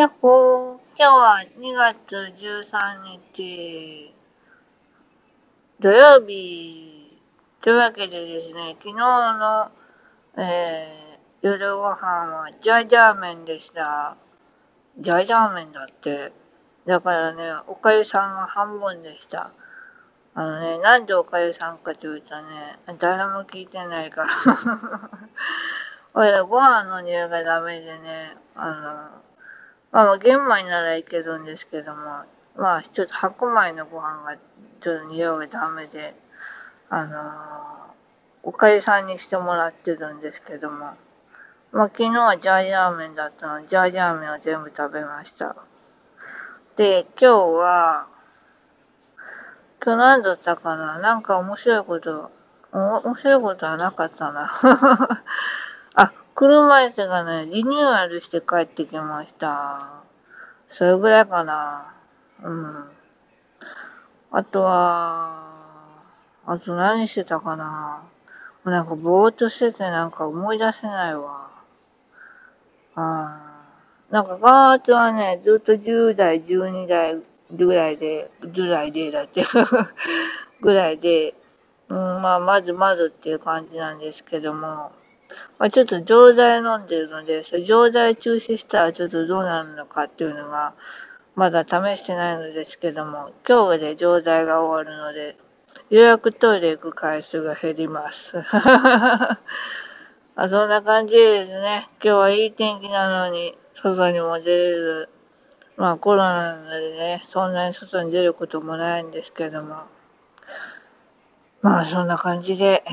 やっほー。今日は2月13日土曜日というわけでですね、昨日の、えー、夜ご飯はジャージャー麺でした。ジャージャー麺だって。だからね、おかゆさんが半分でした。あのね、なんでおかゆさんかというとね、誰も聞いてないから。俺、ご飯の匂いがダメでね、あの、まあ、玄米ならいけるんですけども、まあ、ちょっと白米のご飯がちょっと匂いがダメで、あのー、おかゆさんにしてもらってるんですけども、まあ、昨日はジャージャー麺だったので、ジャージャー麺を全部食べました。で、今日は、今日何だったかな？なんか面白いこと、面白いことはなかったな。車椅子がね、リニューアルして帰ってきました。それぐらいかな。うん。あとは、あと何してたかな。もうなんかぼーっとしててなんか思い出せないわ。うん。なんかガーッとはね、ずっと10代、12代ぐらいで、ぐらいでだってぐらいで、うん、まあ、まずまずっていう感じなんですけども、まあ、ちょっと錠剤飲んでるので、そ錠剤中止したらちょっとどうなるのかっていうのが、まだ試してないのですけども、今日で錠剤が終わるので、予約トイレ行く回数が減ります。あそんな感じですね。今日はいい天気なのに、外にも出れる。まあコロナなのでね、そんなに外に出ることもないんですけども。まあそんな感じで、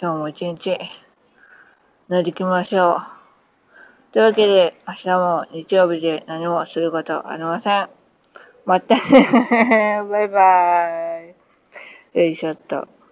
今日も一日乗り切りましょう。というわけで、明日も日曜日で何もすることありません。またね バイバーイ。よいしょっと。